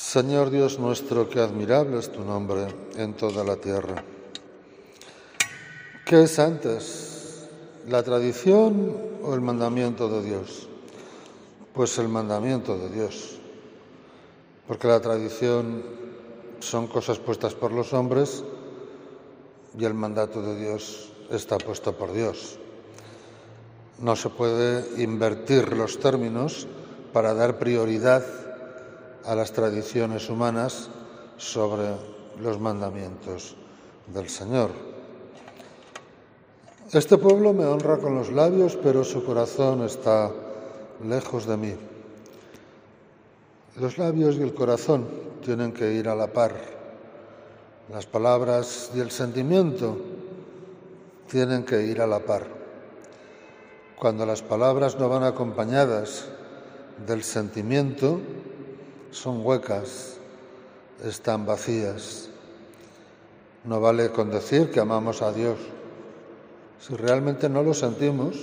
Señor Dios nuestro, qué admirable es tu nombre en toda la tierra. ¿Qué es antes, la tradición o el mandamiento de Dios? Pues el mandamiento de Dios, porque la tradición son cosas puestas por los hombres y el mandato de Dios está puesto por Dios. No se puede invertir los términos para dar prioridad a las tradiciones humanas sobre los mandamientos del Señor. Este pueblo me honra con los labios, pero su corazón está lejos de mí. Los labios y el corazón tienen que ir a la par. Las palabras y el sentimiento tienen que ir a la par. Cuando las palabras no van acompañadas del sentimiento, son huecas, están vacías. No vale con decir que amamos a Dios. Si realmente no lo sentimos,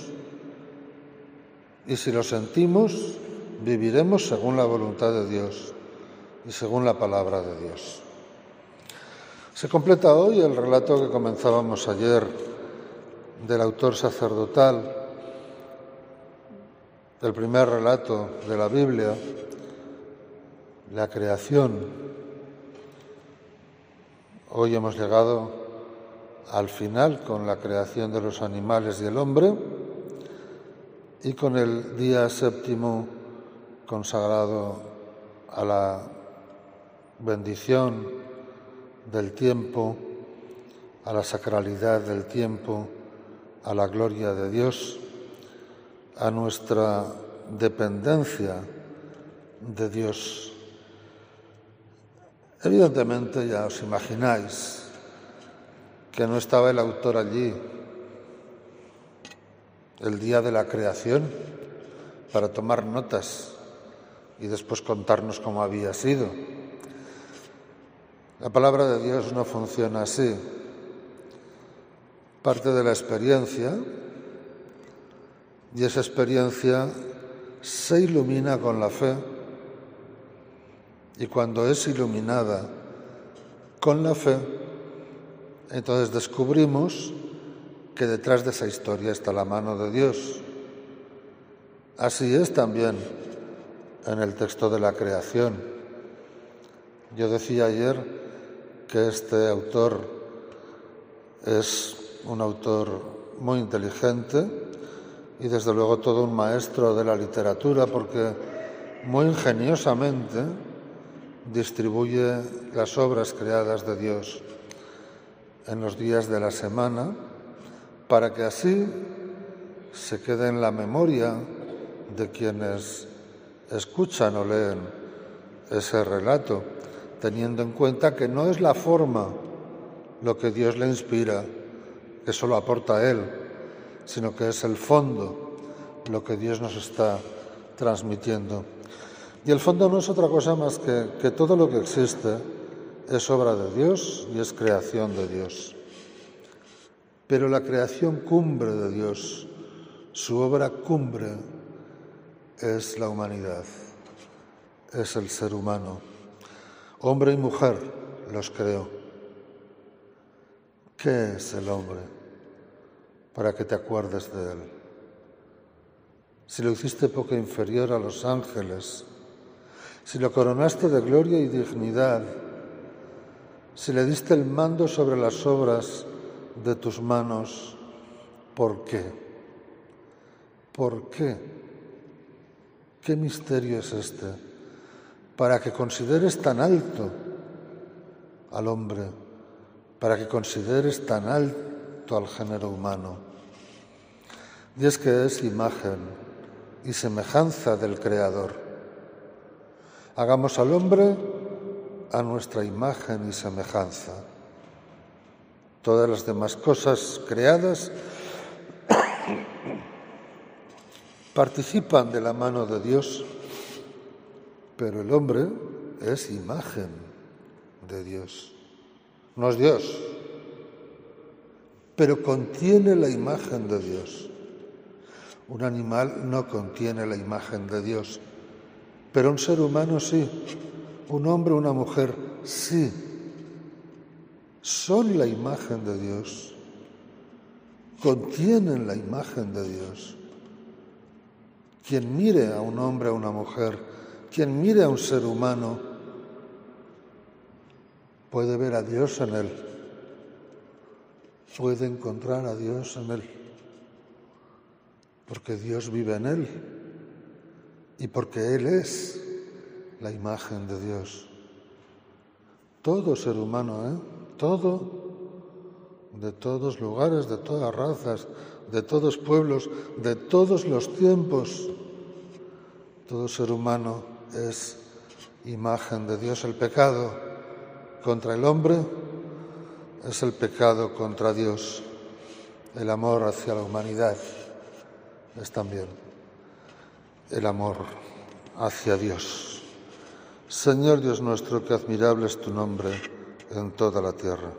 y si lo sentimos, viviremos según la voluntad de Dios y según la palabra de Dios. Se completa hoy el relato que comenzábamos ayer del autor sacerdotal, del primer relato de la Biblia, la creación. Hoy hemos llegado al final con la creación de los animales y el hombre y con el día séptimo consagrado a la bendición del tiempo, a la sacralidad del tiempo, a la gloria de Dios, a nuestra dependencia de Dios. Evidentemente ya os imagináis que no estaba el autor allí el día de la creación para tomar notas y después contarnos cómo había sido. La palabra de Dios no funciona así. Parte de la experiencia y esa experiencia se ilumina con la fe y cuando es iluminada con la fe, entonces descubrimos que detrás de esa historia está la mano de Dios. Así es también en el texto de la creación. Yo decía ayer que este autor es un autor muy inteligente y desde luego todo un maestro de la literatura porque muy ingeniosamente distribuye las obras creadas de Dios en los días de la semana para que así se quede en la memoria de quienes escuchan o leen ese relato, teniendo en cuenta que no es la forma lo que Dios le inspira, que solo aporta a Él, sino que es el fondo lo que Dios nos está transmitiendo. Y el fondo no es otra cosa más que que todo lo que existe es obra de Dios y es creación de Dios. Pero la creación cumbre de Dios, su obra cumbre, es la humanidad, es el ser humano. Hombre y mujer los creó. ¿Qué es el hombre? Para que te acuerdes de él. Si lo hiciste poco inferior a los ángeles, si lo coronaste de gloria y dignidad, si le diste el mando sobre las obras de tus manos, ¿por qué? ¿Por qué? ¿Qué misterio es este? Para que consideres tan alto al hombre, para que consideres tan alto al género humano. Y es que es imagen y semejanza del Creador. Hagamos al hombre a nuestra imagen y semejanza. Todas las demás cosas creadas participan de la mano de Dios, pero el hombre es imagen de Dios. No es Dios, pero contiene la imagen de Dios. Un animal no contiene la imagen de Dios, pero un ser humano sí, un hombre o una mujer, sí, son la imagen de Dios, contienen la imagen de Dios. Quien mire a un hombre o a una mujer, quien mire a un ser humano, puede ver a Dios en él, puede encontrar a Dios en él, porque Dios vive en él y porque Él es la imagen de Dios. Todo ser humano, ¿eh? Todo, de todos lugares, de todas razas, de todos pueblos, de todos los tiempos, todo ser humano es imagen de Dios. El pecado contra el hombre es el pecado contra Dios. El amor hacia la humanidad es también el amor hacia Dios. Señor Dios nuestro, que admirable es tu nombre en toda la tierra.